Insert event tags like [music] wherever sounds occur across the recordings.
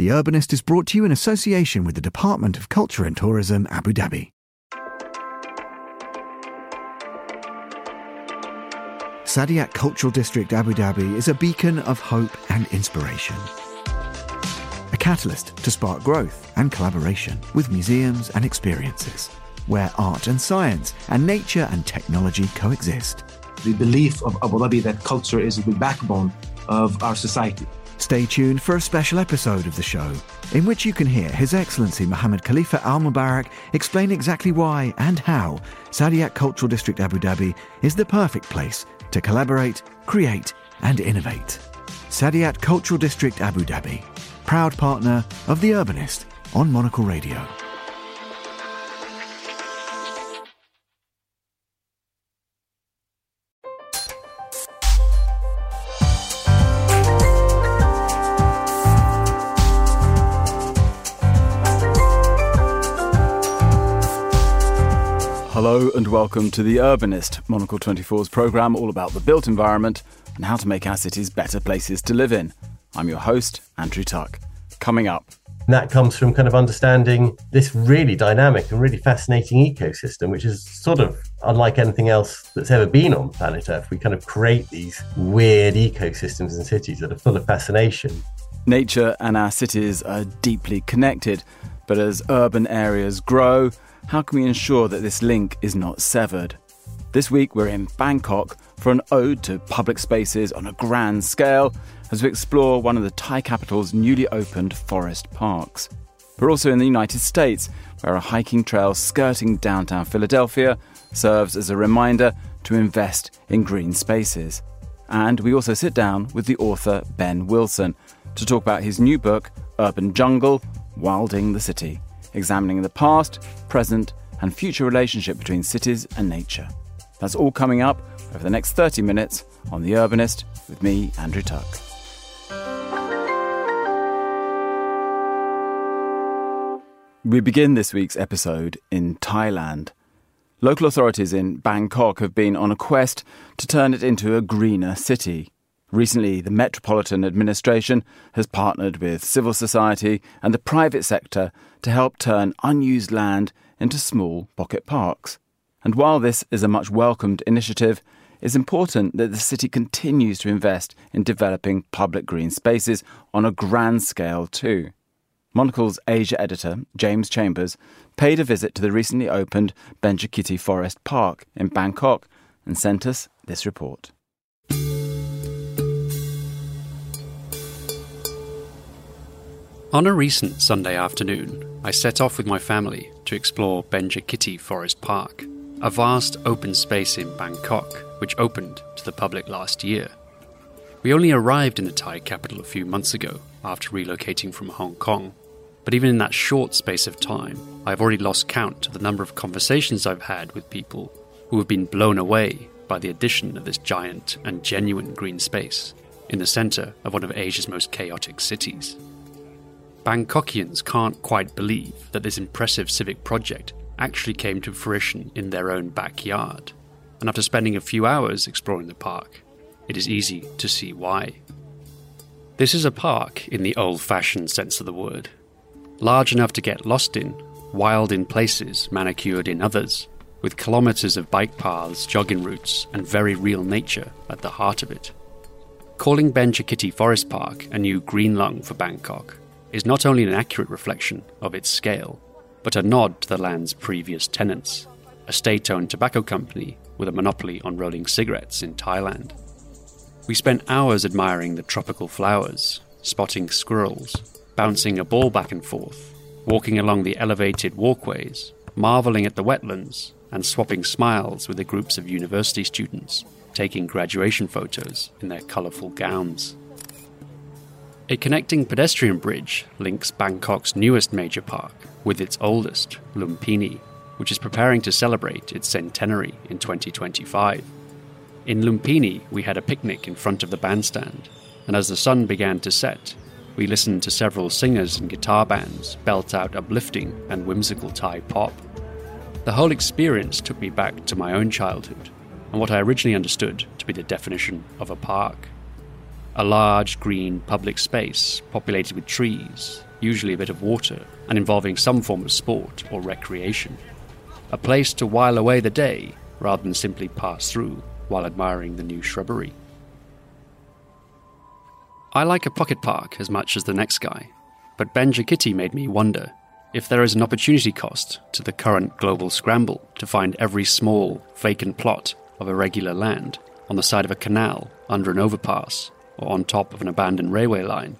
The Urbanist is brought to you in association with the Department of Culture and Tourism, Abu Dhabi. Saadiyat Cultural District Abu Dhabi is a beacon of hope and inspiration. A catalyst to spark growth and collaboration with museums and experiences, where art and science and nature and technology coexist. The belief of Abu Dhabi that culture is the backbone of our society. Stay tuned for a special episode of the show, in which you can hear His Excellency Mohammed Khalifa Al Mubarak explain exactly why and how Saadiyat Cultural District Abu Dhabi is the perfect place to collaborate, create, and innovate. Saadiyat Cultural District Abu Dhabi, proud partner of The Urbanist on Monocle Radio. Hello and welcome to The Urbanist, Monocle 24's programme all about the built environment and how to make our cities better places to live in. I'm your host, Andrew Tuck. Coming up. And that comes from kind of understanding this really dynamic and really fascinating ecosystem, which is sort of unlike anything else that's ever been on planet Earth. We kind of create these weird ecosystems and cities that are full of fascination. Nature and our cities are deeply connected, but as urban areas grow, how can we ensure that this link is not severed? This week we're in Bangkok for an ode to public spaces on a grand scale as we explore one of the Thai capital's newly opened forest parks. We're also in the United States, where a hiking trail skirting downtown Philadelphia serves as a reminder to invest in green spaces. And we also sit down with the author Ben Wilson to talk about his new book, Urban Jungle Wilding the City examining the past, present, and future relationship between cities and nature. That's all coming up over the next 30 minutes on The Urbanist with me, Andrew Tuck. We begin this week's episode in Thailand. Local authorities in Bangkok have been on a quest to turn it into a greener city. Recently, the Metropolitan Administration has partnered with civil society and the private sector to help turn unused land into small pocket parks. And while this is a much welcomed initiative, it's important that the city continues to invest in developing public green spaces on a grand scale too. Monocle's Asia editor, James Chambers, paid a visit to the recently opened Benjakitti Forest Park in Bangkok and sent us this report. On a recent Sunday afternoon, I set off with my family to explore Benjakitti Forest Park, a vast open space in Bangkok which opened to the public last year. We only arrived in the Thai capital a few months ago after relocating from Hong Kong, but even in that short space of time, I've already lost count of the number of conversations I've had with people who have been blown away by the addition of this giant and genuine green space in the centre of one of Asia's most chaotic cities. Bangkokians can't quite believe that this impressive civic project actually came to fruition in their own backyard. And after spending a few hours exploring the park, it is easy to see why. This is a park in the old fashioned sense of the word. Large enough to get lost in, wild in places, manicured in others, with kilometres of bike paths, jogging routes, and very real nature at the heart of it. Calling Benjakitti Forest Park a new green lung for Bangkok is not only an accurate reflection of its scale, but a nod to the land's previous tenants, a state owned tobacco company with a monopoly on rolling cigarettes in Thailand. We spent hours admiring the tropical flowers, spotting squirrels, bouncing a ball back and forth, walking along the elevated walkways, marveling at the wetlands, and swapping smiles with the groups of university students taking graduation photos in their colourful gowns. A connecting pedestrian bridge links Bangkok's newest major park with its oldest, Lumpini, which is preparing to celebrate its centenary in 2025. In Lumpini, we had a picnic in front of the bandstand, and as the sun began to set, we listened to several singers and guitar bands belt out uplifting and whimsical Thai pop. The whole experience took me back to my own childhood and what I originally understood to be the definition of a park a large green public space populated with trees, usually a bit of water, and involving some form of sport or recreation. A place to while away the day rather than simply pass through while admiring the new shrubbery. I like a pocket park as much as the next guy, but Benjakitti made me wonder if there is an opportunity cost to the current global scramble to find every small, vacant plot of irregular land on the side of a canal, under an overpass, or on top of an abandoned railway line,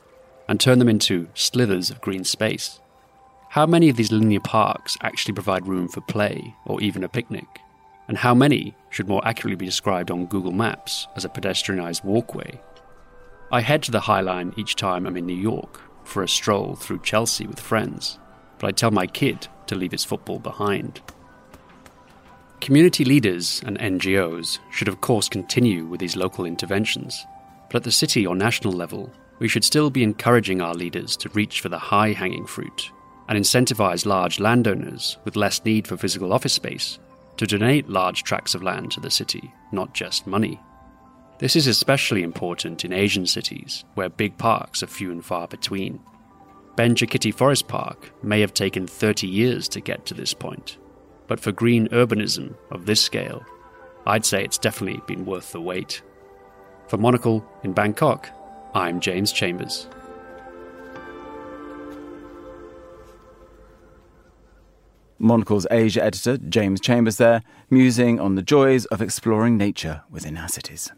and turn them into slithers of green space. How many of these linear parks actually provide room for play or even a picnic? And how many should more accurately be described on Google Maps as a pedestrianised walkway? I head to the High Line each time I'm in New York for a stroll through Chelsea with friends, but I tell my kid to leave his football behind. Community leaders and NGOs should, of course, continue with these local interventions, but at the city or national level, we should still be encouraging our leaders to reach for the high hanging fruit and incentivize large landowners with less need for physical office space to donate large tracts of land to the city, not just money. This is especially important in Asian cities where big parks are few and far between. Benjakitti Forest Park may have taken 30 years to get to this point, but for green urbanism of this scale, I'd say it's definitely been worth the wait. For Monocle in Bangkok, I'm James Chambers. Monocle's Asia editor, James Chambers, there, musing on the joys of exploring nature within our cities.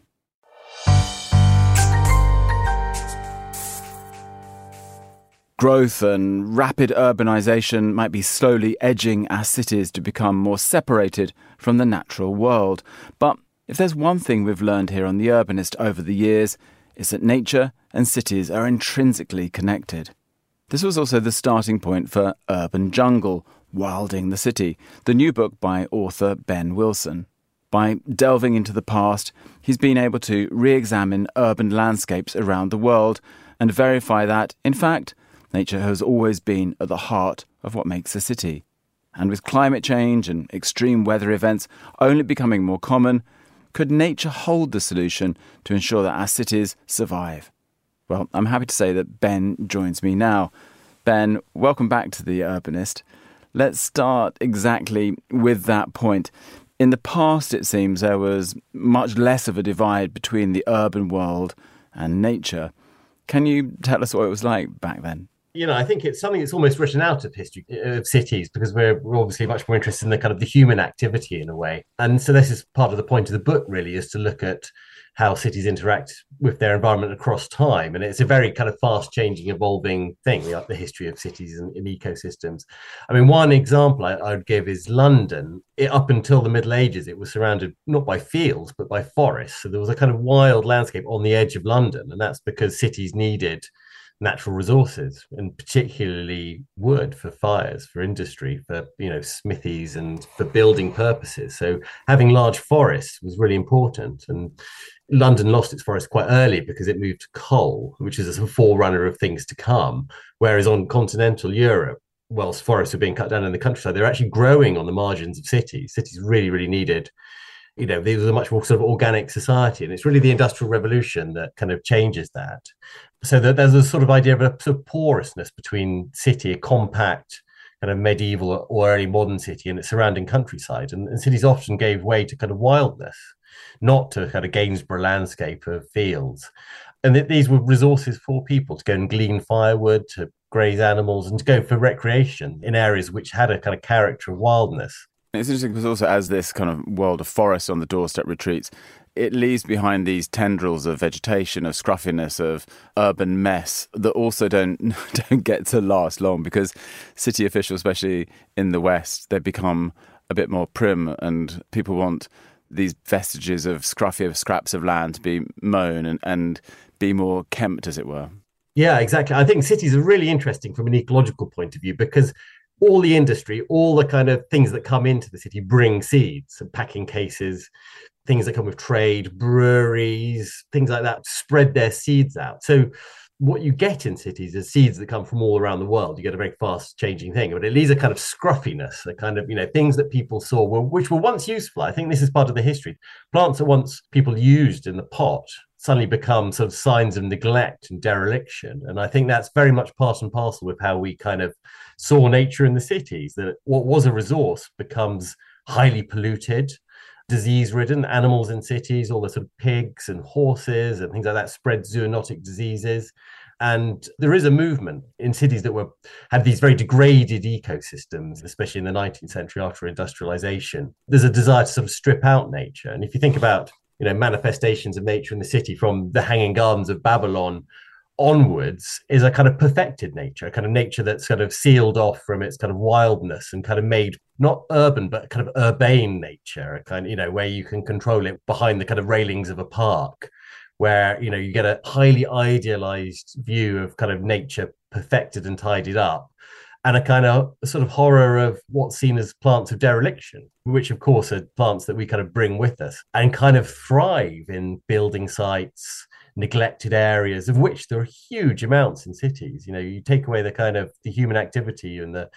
Growth and rapid urbanisation might be slowly edging our cities to become more separated from the natural world. But if there's one thing we've learned here on The Urbanist over the years, it's that nature and cities are intrinsically connected. This was also the starting point for Urban Jungle, Wilding the City, the new book by author Ben Wilson. By delving into the past, he's been able to re examine urban landscapes around the world and verify that, in fact, Nature has always been at the heart of what makes a city. And with climate change and extreme weather events only becoming more common, could nature hold the solution to ensure that our cities survive? Well, I'm happy to say that Ben joins me now. Ben, welcome back to The Urbanist. Let's start exactly with that point. In the past, it seems there was much less of a divide between the urban world and nature. Can you tell us what it was like back then? You know, I think it's something that's almost written out of history of cities because we're, we're obviously much more interested in the kind of the human activity in a way. And so this is part of the point of the book, really, is to look at how cities interact with their environment across time. And it's a very kind of fast changing, evolving thing, the, the history of cities and, and, ecosystems. I mean, one example I, I would give is London. It, up until the Middle Ages, it was surrounded not by fields, but by forests. So there was a kind of wild landscape on the edge of London. And that's because cities needed natural resources and particularly wood for fires for industry for you know smithies and for building purposes so having large forests was really important and london lost its forest quite early because it moved to coal which is a forerunner of things to come whereas on continental europe whilst forests were being cut down in the countryside they're actually growing on the margins of cities cities really really needed you know, these are a much more sort of organic society. And it's really the industrial revolution that kind of changes that. So that there's a sort of idea of a sort of porousness between city, a compact kind of medieval or early modern city and its surrounding countryside. And, and cities often gave way to kind of wildness, not to kind of Gainsborough landscape of fields. And that these were resources for people to go and glean firewood, to graze animals, and to go for recreation in areas which had a kind of character of wildness. It's interesting because also as this kind of world of forest on the doorstep retreats, it leaves behind these tendrils of vegetation, of scruffiness, of urban mess that also don't [laughs] don't get to last long because city officials, especially in the West, they become a bit more prim and people want these vestiges of scruffy of scraps of land to be mown and, and be more kempt, as it were. Yeah, exactly. I think cities are really interesting from an ecological point of view because all the industry, all the kind of things that come into the city bring seeds and packing cases, things that come with trade, breweries, things like that, spread their seeds out. So what you get in cities is seeds that come from all around the world. You get a very fast changing thing, but it leaves a kind of scruffiness, a kind of, you know, things that people saw were, which were once useful. I think this is part of the history. Plants that once people used in the pot suddenly become sort of signs of neglect and dereliction. And I think that's very much part and parcel with how we kind of saw nature in the cities, that what was a resource becomes highly polluted, disease ridden. Animals in cities, all the sort of pigs and horses and things like that spread zoonotic diseases. And there is a movement in cities that were had these very degraded ecosystems, especially in the 19th century after industrialization. There's a desire to sort of strip out nature. And if you think about you know manifestations of nature in the city from the hanging gardens of Babylon onwards is a kind of perfected nature, a kind of nature that's kind of sealed off from its kind of wildness and kind of made not urban but kind of urbane nature, a kind you know where you can control it behind the kind of railings of a park where you know you get a highly idealized view of kind of nature perfected and tidied up and a kind of sort of horror of what's seen as plants of dereliction which of course are plants that we kind of bring with us and kind of thrive in building sites neglected areas of which there are huge amounts in cities you know you take away the kind of the human activity and the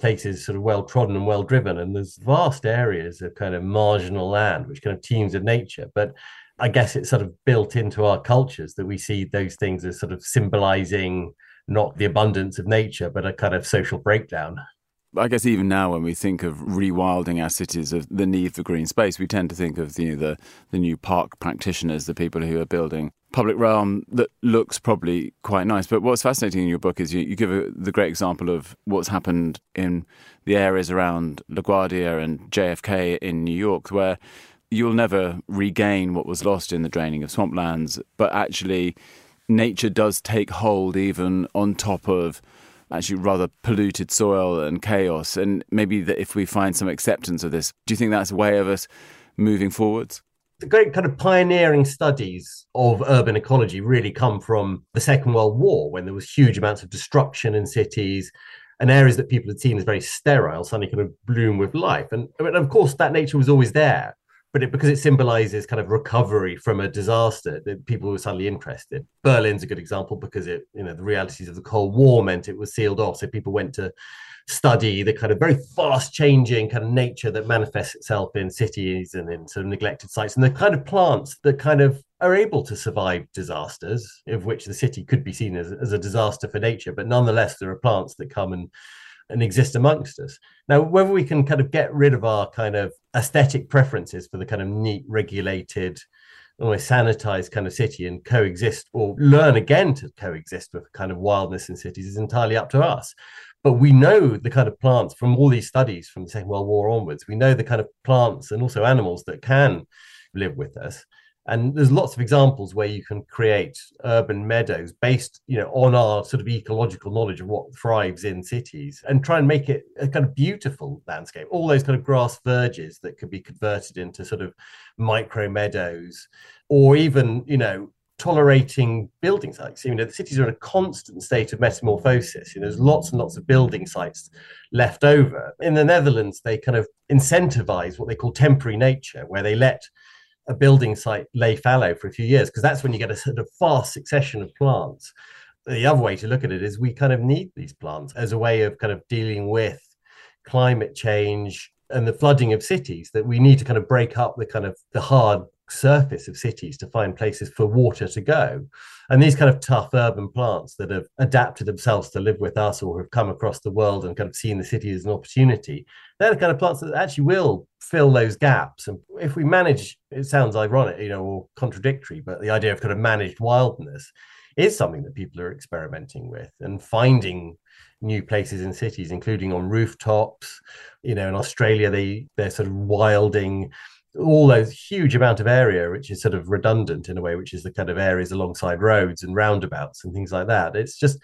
places sort of well trodden and well driven and there's vast areas of kind of marginal land which kind of teems of nature but I guess it's sort of built into our cultures that we see those things as sort of symbolizing not the abundance of nature, but a kind of social breakdown. I guess even now, when we think of rewilding our cities, of the need for green space, we tend to think of the, the the new park practitioners, the people who are building public realm that looks probably quite nice. But what's fascinating in your book is you, you give a, the great example of what's happened in the areas around LaGuardia and JFK in New York, where you'll never regain what was lost in the draining of swamplands, but actually, nature does take hold even on top of actually rather polluted soil and chaos. And maybe that if we find some acceptance of this, do you think that's a way of us moving forwards? The great kind of pioneering studies of urban ecology really come from the Second World War, when there was huge amounts of destruction in cities and areas that people had seen as very sterile suddenly kind of bloom with life. And, of course, that nature was always there but it, because it symbolizes kind of recovery from a disaster that people were suddenly interested. Berlin's a good example because it you know the realities of the cold war meant it was sealed off. So people went to study the kind of very fast changing kind of nature that manifests itself in cities and in sort of neglected sites and the kind of plants that kind of are able to survive disasters of which the city could be seen as, as a disaster for nature. But nonetheless there are plants that come and and exist amongst us. Now, whether we can kind of get rid of our kind of aesthetic preferences for the kind of neat, regulated, almost sanitized kind of city and coexist or learn again to coexist with kind of wildness in cities is entirely up to us. But we know the kind of plants from all these studies from the Second World War onwards, we know the kind of plants and also animals that can live with us and there's lots of examples where you can create urban meadows based you know on our sort of ecological knowledge of what thrives in cities and try and make it a kind of beautiful landscape all those kind of grass verges that could be converted into sort of micro meadows or even you know tolerating building sites. You know, the cities are in a constant state of metamorphosis. You know, there's lots and lots of building sites left over. In the Netherlands, they kind of incentivize what they call temporary nature, where they let a building site lay fallow for a few years because that's when you get a sort of fast succession of plants. The other way to look at it is we kind of need these plants as a way of kind of dealing with climate change and the flooding of cities that we need to kind of break up the kind of the hard surface of cities to find places for water to go. And these kind of tough urban plants that have adapted themselves to live with us or have come across the world and kind of seen the city as an opportunity, they're the kind of plants that actually will fill those gaps. And if we manage, it sounds ironic, you know, or contradictory, but the idea of kind of managed wildness is something that people are experimenting with and finding new places in cities, including on rooftops. You know, in Australia, they they're sort of wilding all those huge amount of area which is sort of redundant in a way which is the kind of areas alongside roads and roundabouts and things like that. It's just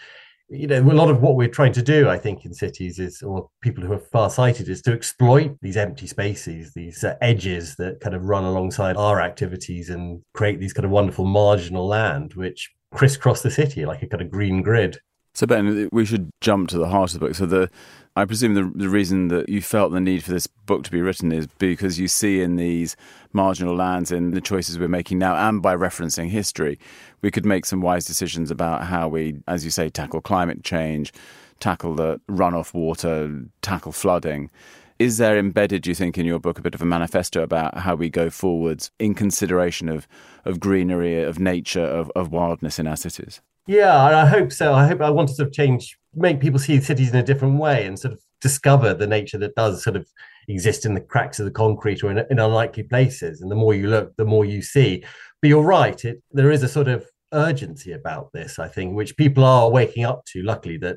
you know a lot of what we're trying to do i think in cities is or people who are far-sighted is to exploit these empty spaces these uh, edges that kind of run alongside our activities and create these kind of wonderful marginal land which crisscross the city like a kind of green grid so ben we should jump to the heart of the book so the I presume the, the reason that you felt the need for this book to be written is because you see in these marginal lands, in the choices we're making now, and by referencing history, we could make some wise decisions about how we, as you say, tackle climate change, tackle the runoff water, tackle flooding. Is there embedded, do you think, in your book a bit of a manifesto about how we go forwards in consideration of, of greenery, of nature, of, of wildness in our cities? Yeah, I hope so. I hope I want to sort of change, make people see cities in a different way and sort of discover the nature that does sort of exist in the cracks of the concrete or in, in unlikely places. And the more you look, the more you see. But you're right, it, there is a sort of urgency about this, I think, which people are waking up to, luckily, that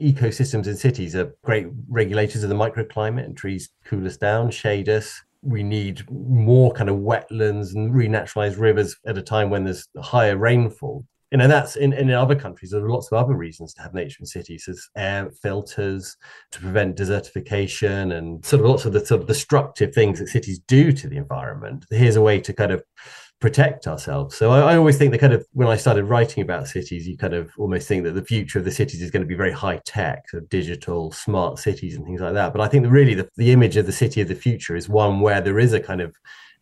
ecosystems in cities are great regulators of the microclimate and trees cool us down, shade us. We need more kind of wetlands and renaturalized rivers at a time when there's higher rainfall. You know, that's in, in other countries, there are lots of other reasons to have nature in cities as air filters to prevent desertification and sort of lots of the sort of destructive things that cities do to the environment. Here's a way to kind of protect ourselves. So I, I, always think that kind of when I started writing about cities, you kind of almost think that the future of the cities is going to be very high tech, sort of digital, smart cities and things like that. But I think that really the, the image of the city of the future is one where there is a kind of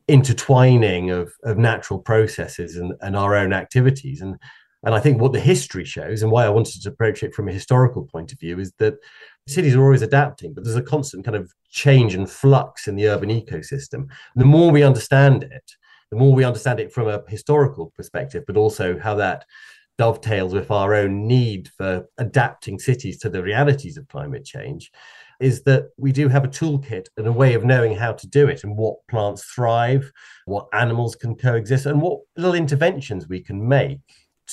intertwining of, of natural processes and, and our own activities. And and I think what the history shows and why I wanted to approach it from a historical point of view is that cities are always adapting, but there's a constant kind of change and flux in the urban ecosystem. the more we understand it, the more we understand it from a historical perspective, but also how that dovetails with our own need for adapting cities to the realities of climate change, is that we do have a toolkit and a way of knowing how to do it and what plants thrive, what animals can coexist, and what little interventions we can make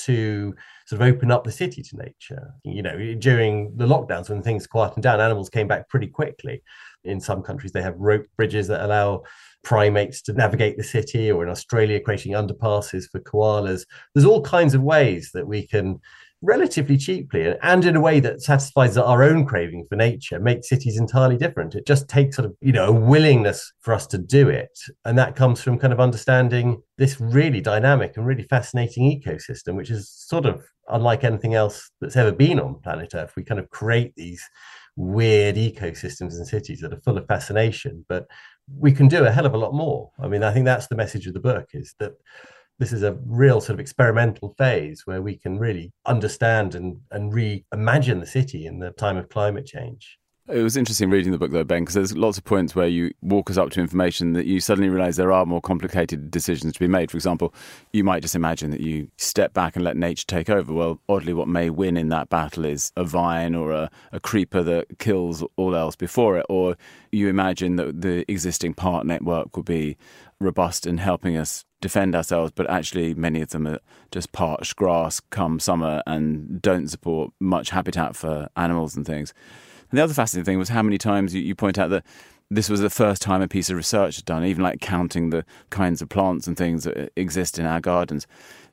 to sort of open up the city to nature. You know, during the lockdowns when things quietened down, animals came back pretty quickly. In some countries, they have rope bridges that allow primates to navigate the city, or in Australia, creating underpasses for koalas. There's all kinds of ways that we can relatively cheaply and in a way that satisfies our own craving for nature makes cities entirely different. It just takes sort of you know a willingness for us to do it. And that comes from kind of understanding this really dynamic and really fascinating ecosystem which is sort of unlike anything else that's ever been on planet earth. We kind of create these weird ecosystems and cities that are full of fascination but we can do a hell of a lot more. I mean i think that's the message of the book is that this is a real sort of experimental phase where we can really understand and, and reimagine the city in the time of climate change. It was interesting reading the book, though, Ben, because there's lots of points where you walk us up to information that you suddenly realize there are more complicated decisions to be made. For example, you might just imagine that you step back and let nature take over. Well, oddly, what may win in that battle is a vine or a, a creeper that kills all else before it. Or you imagine that the existing park network will be robust in helping us defend ourselves, but actually many of them are just parched grass come summer and don't support much habitat for animals and things. And the other fascinating thing was how many times you, you point out that this was the first time a piece of research had done, even like counting the kinds of plants and things that uh, exist in our gardens.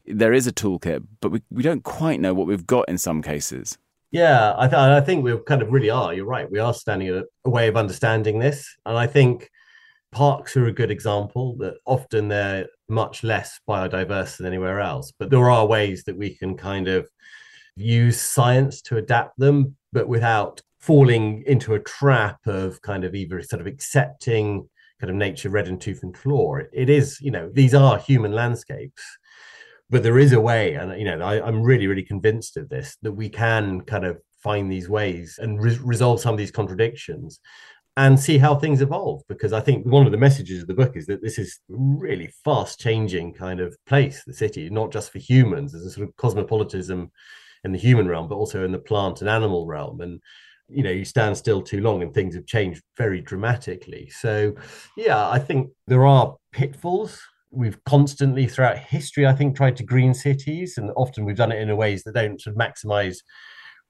There is a toolkit, but we, we don't quite know what we've got in some cases. Yeah, I, th- I think we kind of really are. You're right. We are standing at a way of understanding this. And I think parks are a good example that often they're much less biodiverse than anywhere else, but there are ways that we can kind of use science to adapt them, but without falling into a trap of kind of either sort of accepting kind of nature red in tooth and claw. It is, you know, these are human landscapes, but there is a way, and you know, I, am really, really convinced of this that we can kind of find these ways and re- resolve some of these contradictions and see how things evolve because i think one of the messages of the book is that this is really fast changing kind of place the city not just for humans there's a sort of cosmopolitanism in the human realm but also in the plant and animal realm and you know you stand still too long and things have changed very dramatically so yeah i think there are pitfalls we've constantly throughout history i think tried to green cities and often we've done it in a ways that don't sort of maximize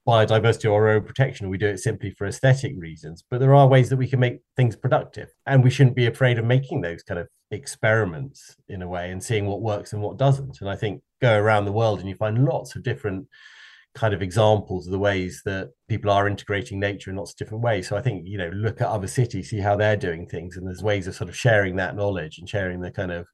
biodiversity or our own protection, we do it simply for aesthetic reasons. But there are ways that we can make things productive, and we shouldn't be afraid of making those kind of experiments in a way and seeing what works and what doesn't. And I think go around the world and you find lots of different kind of examples of the ways that people are integrating nature in lots of different ways. So I think, you know, look at other cities, see how they're doing things, and there's ways of sort of sharing that knowledge and sharing the kind of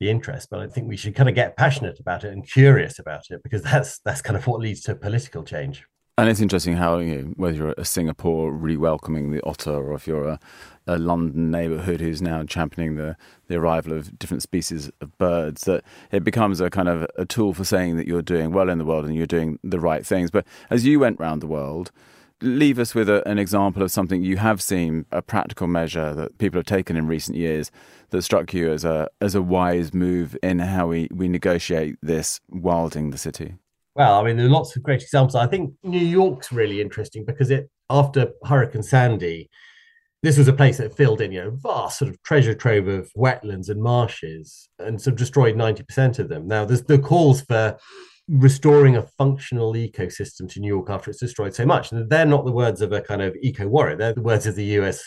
the interest but i think we should kind of get passionate about it and curious about it because that's that's kind of what leads to political change and it's interesting how you know, whether you're a Singapore really welcoming the otter, or if you're a, a London neighbourhood who's now championing the, the arrival of different species of birds, that it becomes a kind of a tool for saying that you're doing well in the world and you're doing the right things. But as you went round the world, leave us with a, an example of something you have seen, a practical measure that people have taken in recent years that struck you as a as a wise move in how we, we negotiate this wilding the city? Well, I mean, there are lots of great examples. I think New York's really interesting because it after Hurricane Sandy, this was a place that filled in, you know, vast sort of treasure trove of wetlands and marshes, and sort of destroyed ninety percent of them. Now, there's the calls for restoring a functional ecosystem to New York after it's destroyed so much. And they're not the words of a kind of eco warrior, they're the words of the US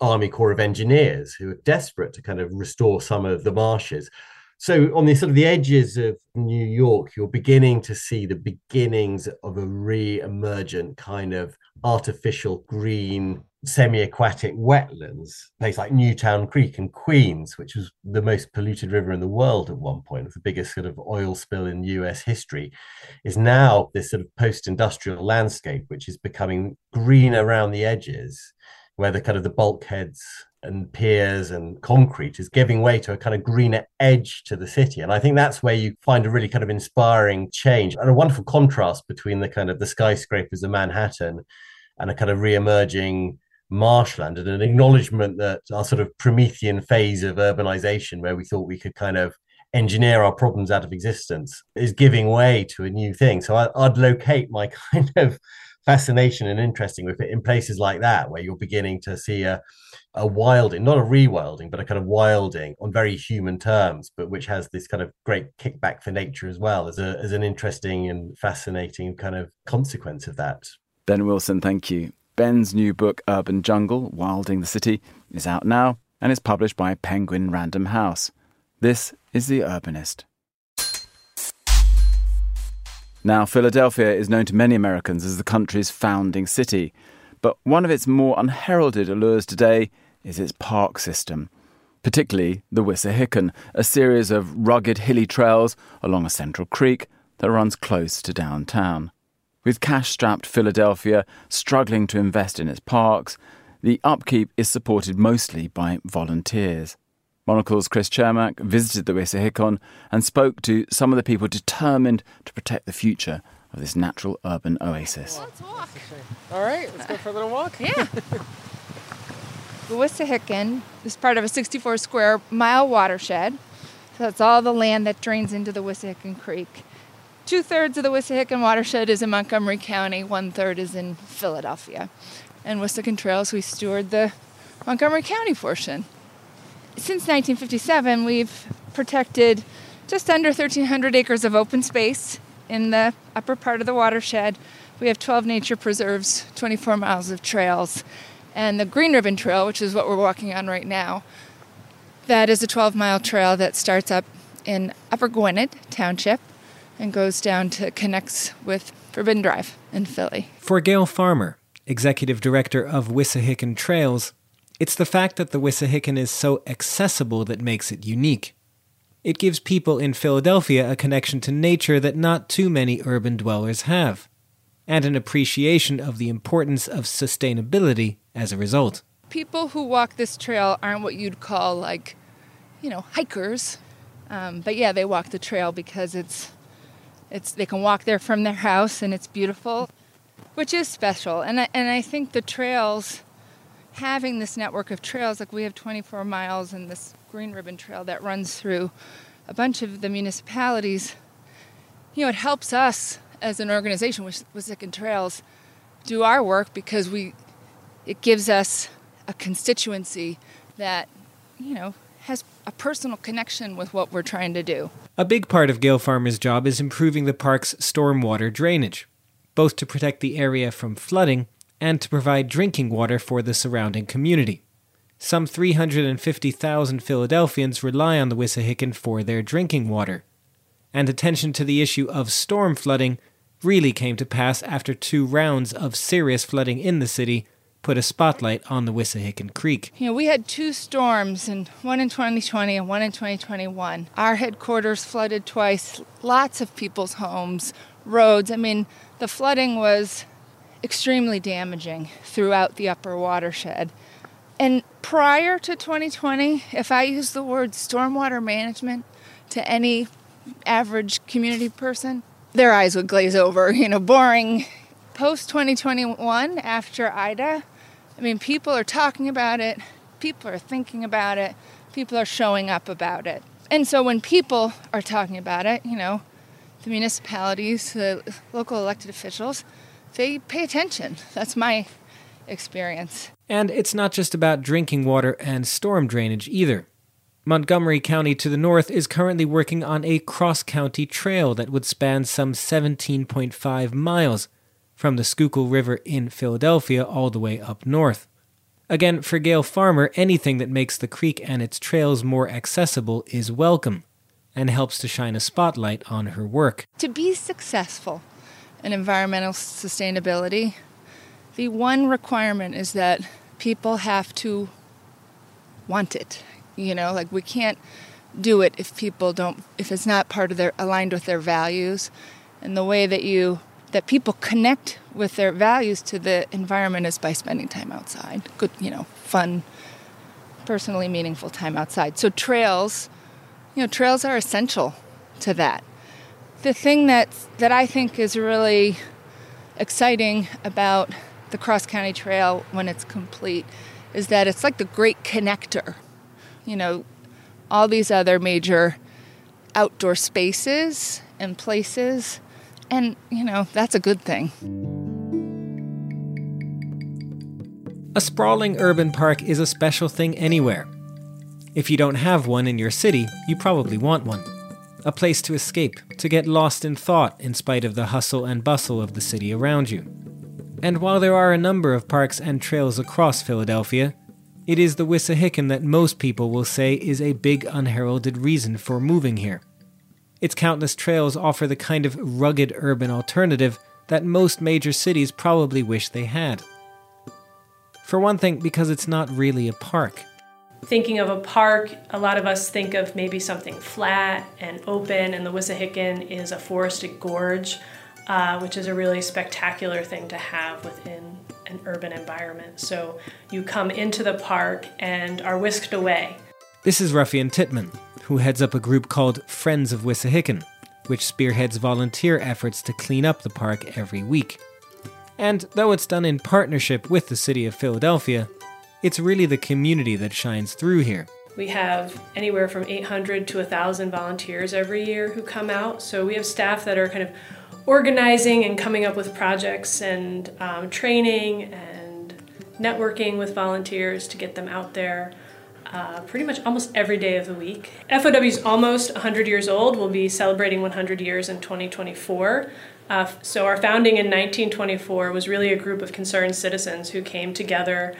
Army Corps of Engineers who are desperate to kind of restore some of the marshes. So on the sort of the edges of New York, you're beginning to see the beginnings of a re-emergent kind of artificial green semi-aquatic wetlands, place like Newtown Creek in Queens, which was the most polluted river in the world at one point, with the biggest sort of oil spill in US history, is now this sort of post-industrial landscape, which is becoming green around the edges, where the kind of the bulkheads and piers and concrete is giving way to a kind of greener edge to the city. And I think that's where you find a really kind of inspiring change and a wonderful contrast between the kind of the skyscrapers of Manhattan and a kind of re-emerging marshland and an acknowledgement that our sort of Promethean phase of urbanization, where we thought we could kind of engineer our problems out of existence, is giving way to a new thing. So I, would locate my [laughs] kind of fascination and interesting with it in places like that, where you're beginning to see a, a wilding, not a rewilding, but a kind of wilding on very human terms, but which has this kind of great kickback for nature as well as, a, as an interesting and fascinating kind of consequence of that. Ben Wilson, thank you. Ben's new book, Urban Jungle Wilding the City, is out now and is published by Penguin Random House. This is The Urbanist. Now, Philadelphia is known to many Americans as the country's founding city, but one of its more unheralded allures today is its park system, particularly the Wissahickon, a series of rugged hilly trails along a central creek that runs close to downtown. With cash strapped Philadelphia struggling to invest in its parks, the upkeep is supported mostly by volunteers. Monocle's Chris Cermak visited the Wissahickon and spoke to some of the people determined to protect the future of this natural urban oasis. Let's walk. All right, let's go for a little walk. Yeah. [laughs] the Wissahickon is part of a 64 square mile watershed. So that's all the land that drains into the Wissahickon Creek. Two thirds of the Wissahickon watershed is in Montgomery County, one third is in Philadelphia. And Wissahickon Trails, we steward the Montgomery County portion. Since 1957, we've protected just under 1,300 acres of open space in the upper part of the watershed. We have 12 nature preserves, 24 miles of trails, and the Green Ribbon Trail, which is what we're walking on right now, that is a 12 mile trail that starts up in Upper Gwynedd Township and goes down to connects with Forbidden Drive in Philly. For Gail Farmer, executive director of Wissahickon Trails, it's the fact that the Wissahickon is so accessible that makes it unique. It gives people in Philadelphia a connection to nature that not too many urban dwellers have, and an appreciation of the importance of sustainability as a result. People who walk this trail aren't what you'd call like, you know, hikers. Um, but yeah, they walk the trail because it's it's they can walk there from their house and it's beautiful, which is special. And I, and I think the trails, having this network of trails, like we have 24 miles and this Green Ribbon Trail that runs through a bunch of the municipalities, you know, it helps us as an organization with Wissahickon Trails do our work because we it gives us a constituency that you know has a personal connection with what we're trying to do. A big part of Gail Farmer's job is improving the park's stormwater drainage, both to protect the area from flooding and to provide drinking water for the surrounding community. Some 350,000 Philadelphians rely on the Wissahickon for their drinking water. And attention to the issue of storm flooding really came to pass after two rounds of serious flooding in the city put a spotlight on the Wissahickon Creek. You know, we had two storms, and one in 2020 and one in 2021. Our headquarters flooded twice, lots of people's homes, roads. I mean, the flooding was extremely damaging throughout the upper watershed. And prior to 2020, if I use the word stormwater management to any average community person, their eyes would glaze over. [laughs] You know, boring post 2021, after Ida, I mean, people are talking about it, people are thinking about it, people are showing up about it. And so when people are talking about it, you know, the municipalities, the local elected officials, they pay attention. That's my experience. And it's not just about drinking water and storm drainage either. Montgomery County to the north is currently working on a cross county trail that would span some 17.5 miles from the Schuylkill River in Philadelphia all the way up north. Again, for Gail Farmer, anything that makes the creek and its trails more accessible is welcome and helps to shine a spotlight on her work. To be successful in environmental sustainability, the one requirement is that people have to want it. You know, like we can't do it if people don't if it's not part of their aligned with their values. And the way that you that people connect with their values to the environment is by spending time outside. Good you know fun personally meaningful time outside. So trails you know trails are essential to that the thing that that i think is really exciting about the cross county trail when it's complete is that it's like the great connector you know, all these other major outdoor spaces and places. And, you know, that's a good thing. A sprawling urban park is a special thing anywhere. If you don't have one in your city, you probably want one. A place to escape, to get lost in thought in spite of the hustle and bustle of the city around you. And while there are a number of parks and trails across Philadelphia, it is the Wissahickon that most people will say is a big unheralded reason for moving here. Its countless trails offer the kind of rugged urban alternative that most major cities probably wish they had. For one thing, because it's not really a park. Thinking of a park, a lot of us think of maybe something flat and open, and the Wissahickon is a forested gorge, uh, which is a really spectacular thing to have within an urban environment. So you come into the park and are whisked away. This is Ruffian Tittman, who heads up a group called Friends of Wissahickon, which spearheads volunteer efforts to clean up the park every week. And though it's done in partnership with the city of Philadelphia, it's really the community that shines through here. We have anywhere from 800 to 1,000 volunteers every year who come out. So we have staff that are kind of organizing and coming up with projects and um, training and networking with volunteers to get them out there uh, pretty much almost every day of the week. FOW is almost 100 years old. We'll be celebrating 100 years in 2024. Uh, so, our founding in 1924 was really a group of concerned citizens who came together.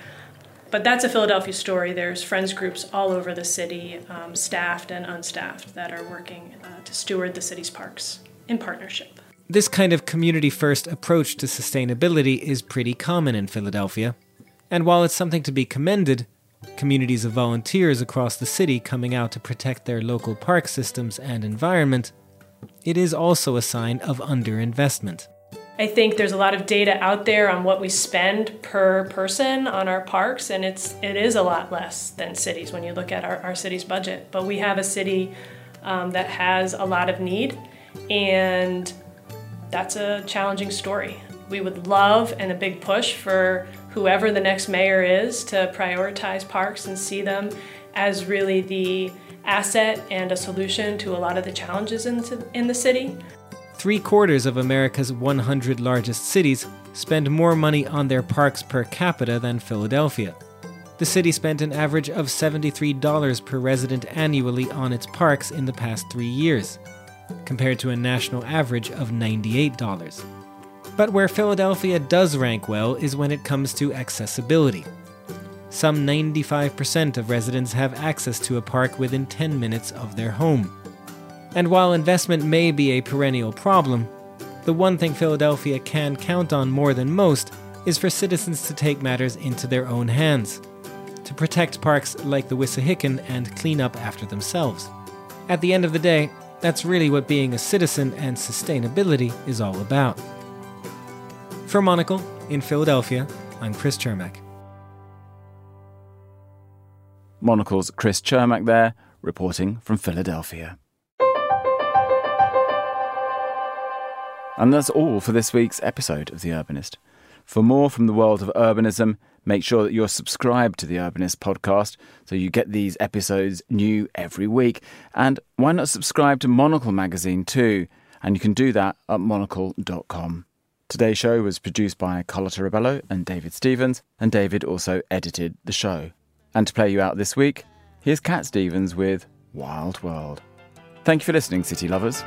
But that's a Philadelphia story. There's friends groups all over the city, um, staffed and unstaffed, that are working uh, to steward the city's parks in partnership. This kind of community first approach to sustainability is pretty common in Philadelphia. And while it's something to be commended, communities of volunteers across the city coming out to protect their local park systems and environment, it is also a sign of underinvestment. I think there's a lot of data out there on what we spend per person on our parks, and it's it is a lot less than cities when you look at our, our city's budget. But we have a city um, that has a lot of need, and that's a challenging story. We would love and a big push for whoever the next mayor is to prioritize parks and see them as really the asset and a solution to a lot of the challenges in in the city. Three quarters of America's 100 largest cities spend more money on their parks per capita than Philadelphia. The city spent an average of $73 per resident annually on its parks in the past three years compared to a national average of $98. But where Philadelphia does rank well is when it comes to accessibility. Some 95% of residents have access to a park within 10 minutes of their home. And while investment may be a perennial problem, the one thing Philadelphia can count on more than most is for citizens to take matters into their own hands, to protect parks like the Wissahickon and clean up after themselves. At the end of the day, that's really what being a citizen and sustainability is all about. For Monocle, in Philadelphia, I'm Chris Cermak. Monocle's Chris Cermak there, reporting from Philadelphia. And that's all for this week's episode of The Urbanist. For more from the world of urbanism, make sure that you're subscribed to the Urbanist podcast so you get these episodes new every week. And why not subscribe to Monocle magazine too? And you can do that at monocle.com. Today's show was produced by Carla Rebello and David Stevens, and David also edited the show. And to play you out this week, here's Cat Stevens with Wild World. Thank you for listening, City Lovers.